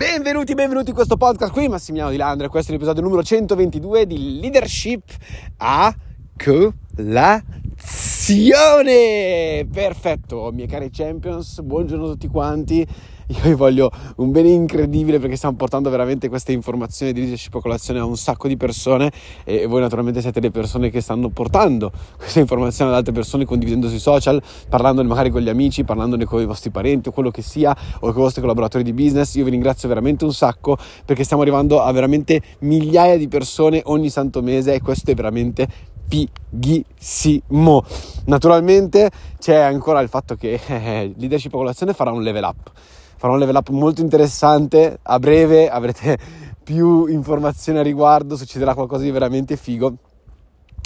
Benvenuti, benvenuti in questo podcast qui, Massimiliano Di Landre, questo è l'episodio numero 122 di Leadership a colazione. Perfetto, miei cari champions, buongiorno a tutti quanti. Io vi voglio un bene incredibile perché stiamo portando veramente queste informazioni di leadership a colazione a un sacco di persone e voi naturalmente siete le persone che stanno portando queste informazioni ad altre persone condividendo sui social, parlandone magari con gli amici, parlandone con i vostri parenti o quello che sia o con i vostri collaboratori di business. Io vi ringrazio veramente un sacco perché stiamo arrivando a veramente migliaia di persone ogni santo mese e questo è veramente fighissimo. Naturalmente c'è ancora il fatto che eh, leadership a colazione farà un level up farò un level up molto interessante, a breve avrete più informazioni a riguardo, succederà qualcosa di veramente figo.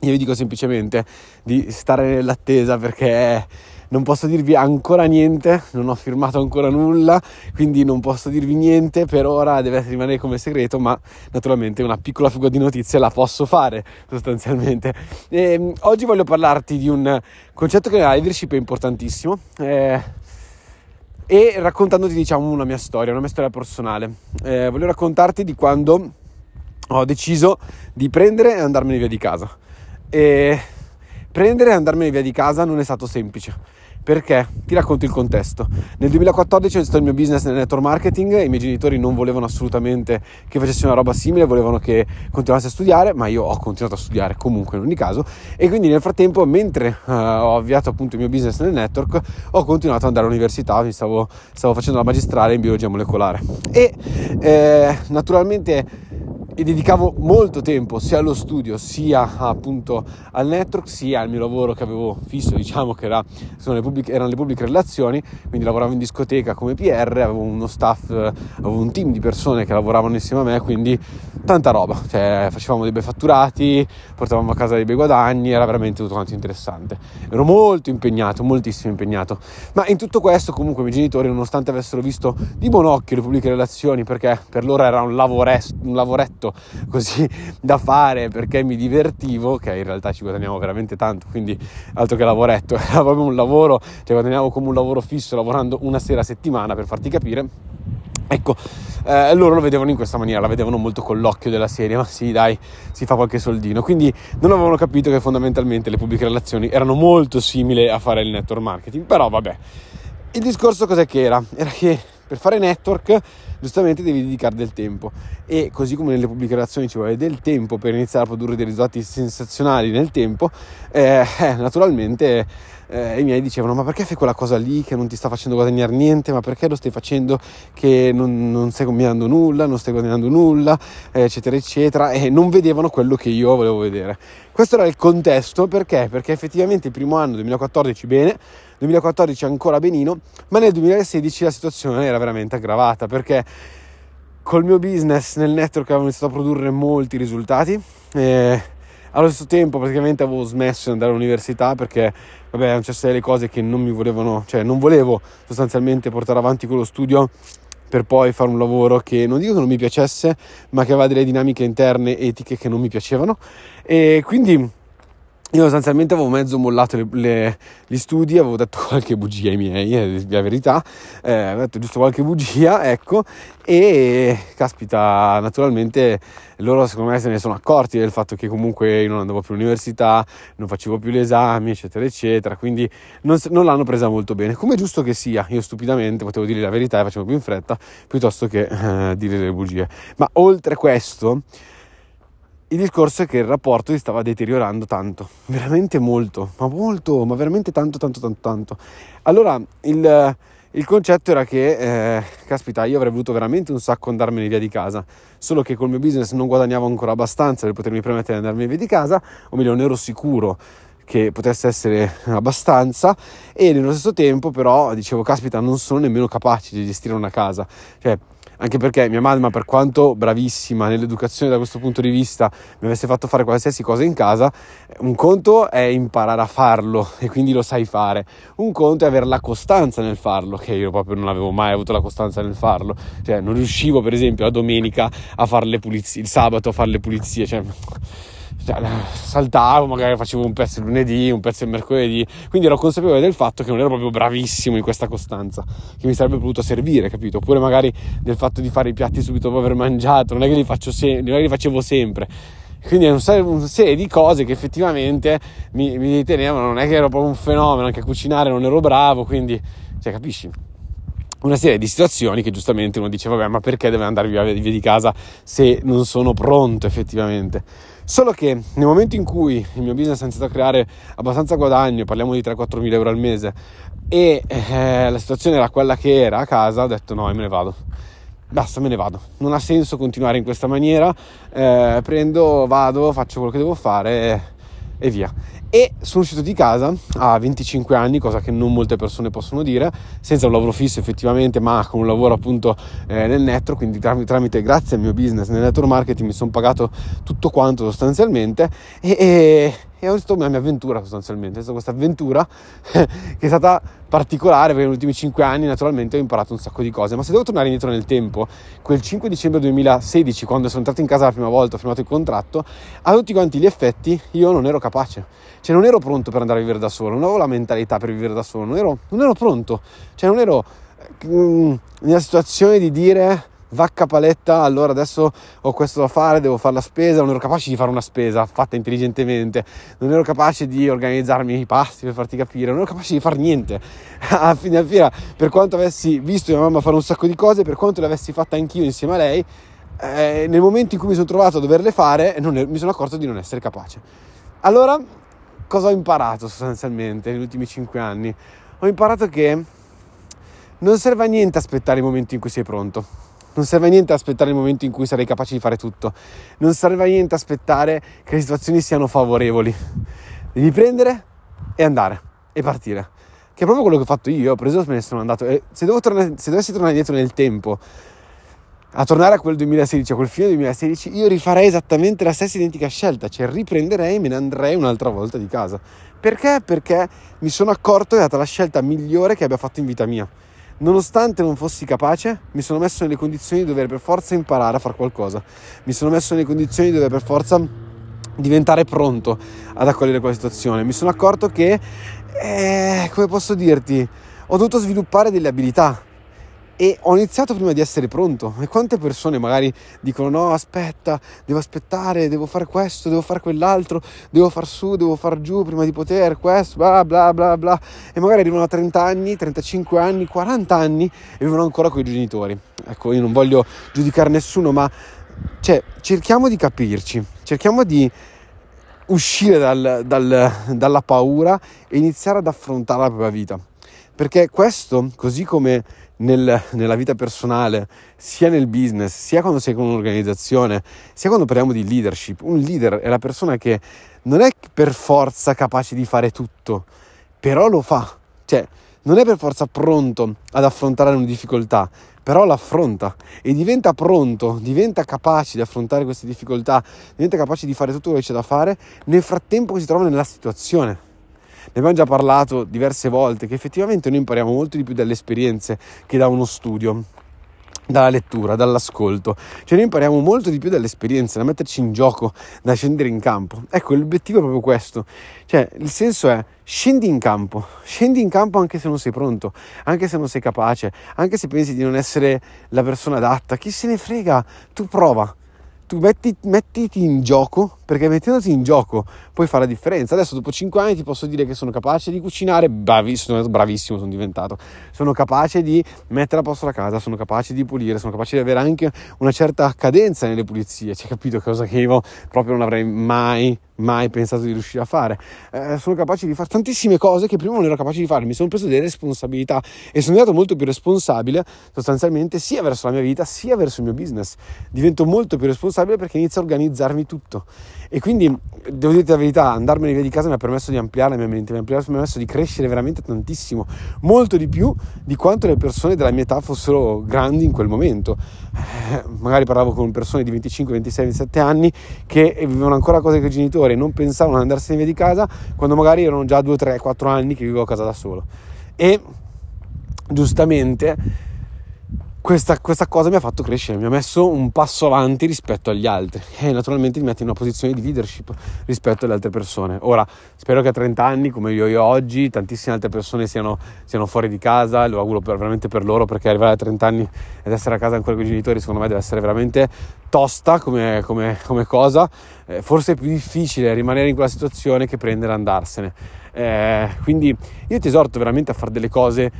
Io vi dico semplicemente di stare nell'attesa perché non posso dirvi ancora niente, non ho firmato ancora nulla, quindi non posso dirvi niente, per ora deve rimanere come segreto, ma naturalmente una piccola fuga di notizie la posso fare sostanzialmente. E, ehm, oggi voglio parlarti di un concetto che nella leadership è importantissimo. Eh, e raccontandoti diciamo una mia storia, una mia storia personale. Eh, voglio raccontarti di quando ho deciso di prendere e andarmene via di casa. E prendere e andarmene via di casa non è stato semplice perché? Ti racconto il contesto. Nel 2014 ho iniziato il mio business nel network marketing, i miei genitori non volevano assolutamente che facessi una roba simile, volevano che continuassi a studiare, ma io ho continuato a studiare comunque in ogni caso e quindi nel frattempo, mentre uh, ho avviato appunto il mio business nel network, ho continuato ad andare all'università, mi stavo, stavo facendo la magistrale in biologia molecolare e eh, naturalmente e dedicavo molto tempo sia allo studio sia appunto al network sia al mio lavoro che avevo fisso diciamo che era, le pubbliche, erano le pubbliche relazioni. Quindi lavoravo in discoteca come PR avevo uno staff avevo un team di persone che lavoravano insieme a me quindi tanta roba. Cioè facevamo dei bei fatturati portavamo a casa dei bei guadagni era veramente tutto quanto interessante. Ero molto impegnato moltissimo impegnato. Ma in tutto questo comunque i miei genitori nonostante avessero visto di buon occhio le pubbliche relazioni perché per loro era un, lavores- un lavoretto fatto così da fare perché mi divertivo, che in realtà ci guadagniamo veramente tanto, quindi altro che lavoretto, era proprio un lavoro, cioè guadagnavo come un lavoro fisso lavorando una sera a settimana per farti capire. Ecco, eh, loro lo vedevano in questa maniera, la vedevano molto con l'occhio della serie, ma sì, dai, si fa qualche soldino. Quindi non avevano capito che fondamentalmente le pubbliche relazioni erano molto simili a fare il network marketing. Però vabbè, il discorso cos'è che era? Era che per fare network giustamente devi dedicare del tempo. E così come nelle pubblicazioni ci vuole del tempo per iniziare a produrre dei risultati sensazionali nel tempo, eh, eh, naturalmente eh, i miei dicevano ma perché fai quella cosa lì che non ti sta facendo guadagnare niente, ma perché lo stai facendo che non, non stai combinando nulla, non stai guadagnando nulla, eccetera, eccetera, e non vedevano quello che io volevo vedere. Questo era il contesto. Perché? Perché effettivamente il primo anno, 2014, bene, 2014 ancora benino, ma nel 2016 la situazione era veramente aggravata perché col mio business nel network avevo iniziato a produrre molti risultati e allo stesso tempo praticamente avevo smesso di andare all'università perché vabbè erano successe delle cose che non mi volevano, cioè non volevo sostanzialmente portare avanti quello studio per poi fare un lavoro che non dico che non mi piacesse, ma che aveva delle dinamiche interne etiche che non mi piacevano. E quindi io sostanzialmente avevo mezzo mollato le, le, gli studi, avevo detto qualche bugia ai miei, è la verità, eh, avevo detto giusto qualche bugia, ecco, e caspita, naturalmente loro secondo me se ne sono accorti del fatto che comunque io non andavo più all'università, non facevo più gli esami, eccetera, eccetera, quindi non, non l'hanno presa molto bene, come giusto che sia, io stupidamente potevo dire la verità e facevo più in fretta, piuttosto che eh, dire le bugie. Ma oltre questo il discorso è che il rapporto si stava deteriorando tanto, veramente molto, ma molto, ma veramente tanto, tanto, tanto, tanto. Allora, il, il concetto era che, eh, caspita, io avrei voluto veramente un sacco andarmene via di casa, solo che col mio business non guadagnavo ancora abbastanza per potermi permettere di andarmene via di casa, o meglio, non ero sicuro che potesse essere abbastanza e nello stesso tempo però dicevo caspita non sono nemmeno capace di gestire una casa. Cioè anche perché mia mamma, per quanto bravissima nell'educazione da questo punto di vista, mi avesse fatto fare qualsiasi cosa in casa, un conto è imparare a farlo e quindi lo sai fare, un conto è avere la costanza nel farlo, che io proprio non avevo mai avuto la costanza nel farlo, cioè non riuscivo per esempio la domenica a fare le pulizie, il sabato a fare le pulizie, cioè cioè, saltavo, magari facevo un pezzo il lunedì, un pezzo il mercoledì, quindi ero consapevole del fatto che non ero proprio bravissimo in questa costanza, che mi sarebbe potuto servire, capito? Oppure magari del fatto di fare i piatti subito dopo aver mangiato, non è che li, se- non è che li facevo sempre. Quindi è una serie di cose che effettivamente mi, mi ritenevano, non è che ero proprio un fenomeno, anche a cucinare non ero bravo, quindi, cioè, capisci? Una serie di situazioni che giustamente uno dice vabbè ma perché deve andare via, via di casa se non sono pronto effettivamente Solo che nel momento in cui il mio business ha iniziato a creare abbastanza guadagno, parliamo di 3-4 mila euro al mese, e eh, la situazione era quella che era a casa, ho detto no, me ne vado. Basta, me ne vado. Non ha senso continuare in questa maniera. Eh, prendo, vado, faccio quello che devo fare e, via. E sono uscito di casa a 25 anni, cosa che non molte persone possono dire, senza un lavoro fisso effettivamente, ma con un lavoro appunto eh, nel network, quindi tramite, tramite, grazie al mio business nel network marketing mi sono pagato tutto quanto sostanzialmente. E, e, e ho visto la mia avventura sostanzialmente, è stata questa avventura che è stata particolare perché negli ultimi 5 anni naturalmente ho imparato un sacco di cose, ma se devo tornare indietro nel tempo, quel 5 dicembre 2016 quando sono entrato in casa la prima volta, ho firmato il contratto, a tutti quanti gli effetti io non ero capace, cioè non ero pronto per andare a vivere da solo, non avevo la mentalità per vivere da solo, non ero, non ero pronto, cioè non ero mm, nella situazione di dire vacca paletta, allora adesso ho questo da fare, devo fare la spesa, non ero capace di fare una spesa fatta intelligentemente, non ero capace di organizzarmi i pasti per farti capire, non ero capace di fare niente. a fine fiera, per quanto avessi visto mia mamma fare un sacco di cose, per quanto le avessi fatte anch'io insieme a lei, eh, nel momento in cui mi sono trovato a doverle fare, è, mi sono accorto di non essere capace. Allora, cosa ho imparato sostanzialmente negli ultimi cinque anni? Ho imparato che non serve a niente aspettare il momento in cui sei pronto non serve a niente aspettare il momento in cui sarai capace di fare tutto. Non serve a niente aspettare che le situazioni siano favorevoli. Devi prendere e andare e partire. Che è proprio quello che ho fatto io. Ho preso e me ne sono andato. E se, tornare, se dovessi tornare indietro nel tempo, a tornare a quel 2016, a quel fine 2016, io rifarei esattamente la stessa identica scelta, cioè riprenderei e me ne andrei un'altra volta di casa. Perché? Perché mi sono accorto che è stata la scelta migliore che abbia fatto in vita mia Nonostante non fossi capace, mi sono messo nelle condizioni di dover per forza imparare a fare qualcosa. Mi sono messo nelle condizioni di dover per forza diventare pronto ad accogliere quella situazione. Mi sono accorto che, eh, come posso dirti, ho dovuto sviluppare delle abilità e ho iniziato prima di essere pronto. E quante persone magari dicono: No, aspetta, devo aspettare, devo fare questo, devo fare quell'altro, devo far su, devo far giù prima di poter, questo, bla bla bla bla. E magari arrivano a 30 anni, 35 anni, 40 anni e vivono ancora con i genitori. Ecco, io non voglio giudicare nessuno, ma cioè, cerchiamo di capirci, cerchiamo di uscire dal, dal, dalla paura e iniziare ad affrontare la propria vita. Perché questo, così come nel, nella vita personale, sia nel business, sia quando sei con un'organizzazione, sia quando parliamo di leadership. Un leader è la persona che non è per forza capace di fare tutto, però lo fa. Cioè, non è per forza pronto ad affrontare una difficoltà, però l'affronta e diventa pronto, diventa capace di affrontare queste difficoltà, diventa capace di fare tutto quello che c'è da fare nel frattempo si trova nella situazione ne abbiamo già parlato diverse volte, che effettivamente noi impariamo molto di più dalle esperienze che da uno studio dalla lettura, dall'ascolto, cioè noi impariamo molto di più dall'esperienza, da metterci in gioco, da scendere in campo. Ecco, l'obiettivo è proprio questo, cioè il senso è scendi in campo, scendi in campo anche se non sei pronto, anche se non sei capace, anche se pensi di non essere la persona adatta, chi se ne frega, tu prova, tu metti, mettiti in gioco, perché mettendoti in gioco puoi fare la differenza. Adesso dopo 5 anni ti posso dire che sono capace di cucinare, bravissimo, bravissimo sono diventato. Sono capace di mettere a posto la casa, sono capace di pulire, sono capace di avere anche una certa cadenza nelle pulizie. Ci hai capito cosa che io proprio non avrei mai mai pensato di riuscire a fare. Eh, sono capace di fare tantissime cose che prima non ero capace di fare, mi sono preso delle responsabilità e sono diventato molto più responsabile sostanzialmente sia verso la mia vita sia verso il mio business. Divento molto più responsabile perché inizio a organizzarmi tutto. E quindi, devo dirti la verità, andarmene via di casa mi ha permesso di ampliare la mia mente, mi ha permesso di crescere veramente tantissimo, molto di più di quanto le persone della mia età fossero grandi in quel momento. Eh, magari parlavo con persone di 25, 26, 27 anni che vivevano ancora cose che i genitori non pensavano ad andarsene via di casa, quando magari erano già 2, 3, 4 anni che vivevo a casa da solo. E giustamente questa, questa, cosa mi ha fatto crescere, mi ha messo un passo avanti rispetto agli altri e naturalmente mi mette in una posizione di leadership rispetto alle altre persone. Ora, spero che a 30 anni, come io, io oggi, tantissime altre persone siano, siano fuori di casa, lo auguro per, veramente per loro perché arrivare a 30 anni ed essere a casa ancora con i genitori secondo me deve essere veramente tosta come, come, come cosa, eh, forse è più difficile rimanere in quella situazione che prendere e andarsene. Eh, quindi io ti esorto veramente a fare delle cose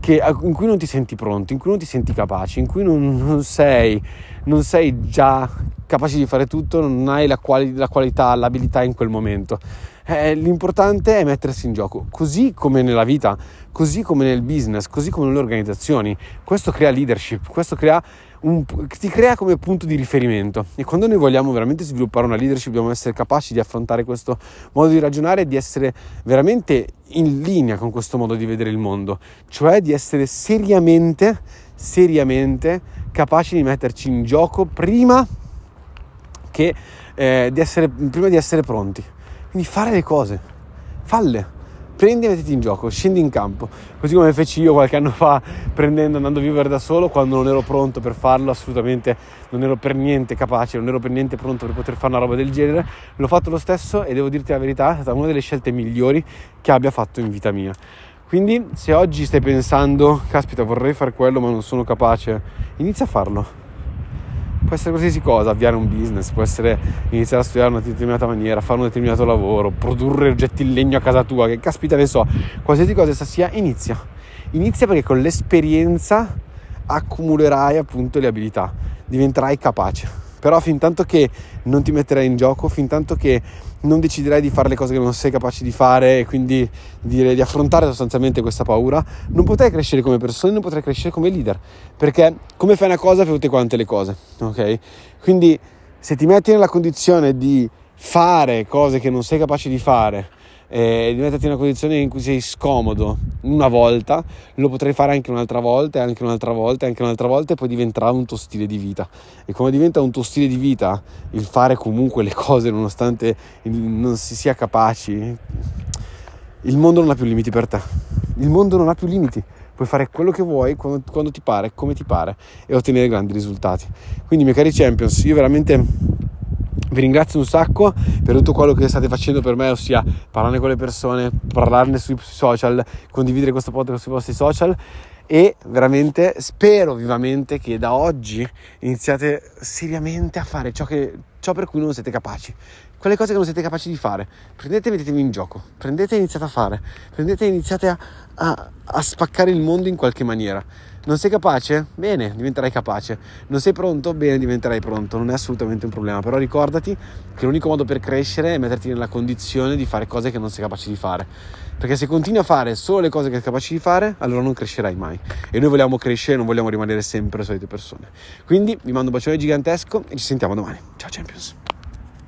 che, in cui non ti senti pronto, in cui non ti senti capace, in cui non, non, sei, non sei, già capace di fare tutto, non hai la, quali, la qualità, l'abilità in quel momento. Eh, l'importante è mettersi in gioco, così come nella vita, così come nel business, così come nelle organizzazioni. Questo crea leadership, questo crea un, ti crea come punto di riferimento. E quando noi vogliamo veramente sviluppare una leadership dobbiamo essere capaci di affrontare questo modo di ragionare e di essere veramente in linea con questo modo di vedere il mondo, cioè di essere seriamente, seriamente capaci di metterci in gioco prima, che, eh, di essere, prima di essere pronti. Quindi fare le cose, falle prendi e mettiti in gioco, scendi in campo, così come feci io qualche anno fa prendendo, andando a vivere da solo quando non ero pronto per farlo, assolutamente non ero per niente capace, non ero per niente pronto per poter fare una roba del genere, l'ho fatto lo stesso e devo dirti la verità, è stata una delle scelte migliori che abbia fatto in vita mia. Quindi se oggi stai pensando, caspita vorrei fare quello ma non sono capace, inizia a farlo può essere qualsiasi cosa, avviare un business, può essere iniziare a studiare in una determinata maniera, fare un determinato lavoro, produrre oggetti in legno a casa tua, che caspita ne so, qualsiasi cosa essa sia, inizia. Inizia perché con l'esperienza accumulerai appunto le abilità, diventerai capace però fin tanto che non ti metterai in gioco, fin tanto che non deciderai di fare le cose che non sei capace di fare e quindi di, di affrontare sostanzialmente questa paura, non potrai crescere come persona, non potrai crescere come leader, perché come fai una cosa fai tutte quante le cose, ok? Quindi se ti metti nella condizione di fare cose che non sei capace di fare, e di metterti in una condizione in cui sei scomodo una volta, lo potrai fare anche un'altra volta e anche un'altra volta e anche un'altra volta e poi diventerà un tuo stile di vita. E come diventa un tuo stile di vita, il fare comunque le cose nonostante non si sia capaci, il mondo non ha più limiti per te. Il mondo non ha più limiti puoi fare quello che vuoi quando, quando, ti pare, come ti pare e ottenere grandi risultati. Quindi, miei cari champions, io veramente vi ringrazio un sacco per tutto quello che state facendo per me, ossia parlarne con le persone, parlarne sui social, condividere questo podcast sui vostri social e veramente spero vivamente che da oggi iniziate seriamente a fare ciò, che, ciò per cui non siete capaci. Quelle cose che non siete capaci di fare, prendete e mettetevi in gioco, prendete e iniziate a fare, prendete e iniziate a, a, a spaccare il mondo in qualche maniera non sei capace? Bene, diventerai capace. Non sei pronto? Bene, diventerai pronto. Non è assolutamente un problema. Però ricordati che l'unico modo per crescere è metterti nella condizione di fare cose che non sei capace di fare. Perché se continui a fare solo le cose che sei capace di fare, allora non crescerai mai. E noi vogliamo crescere, non vogliamo rimanere sempre le solite persone. Quindi vi mando un bacione gigantesco e ci sentiamo domani. Ciao Champions!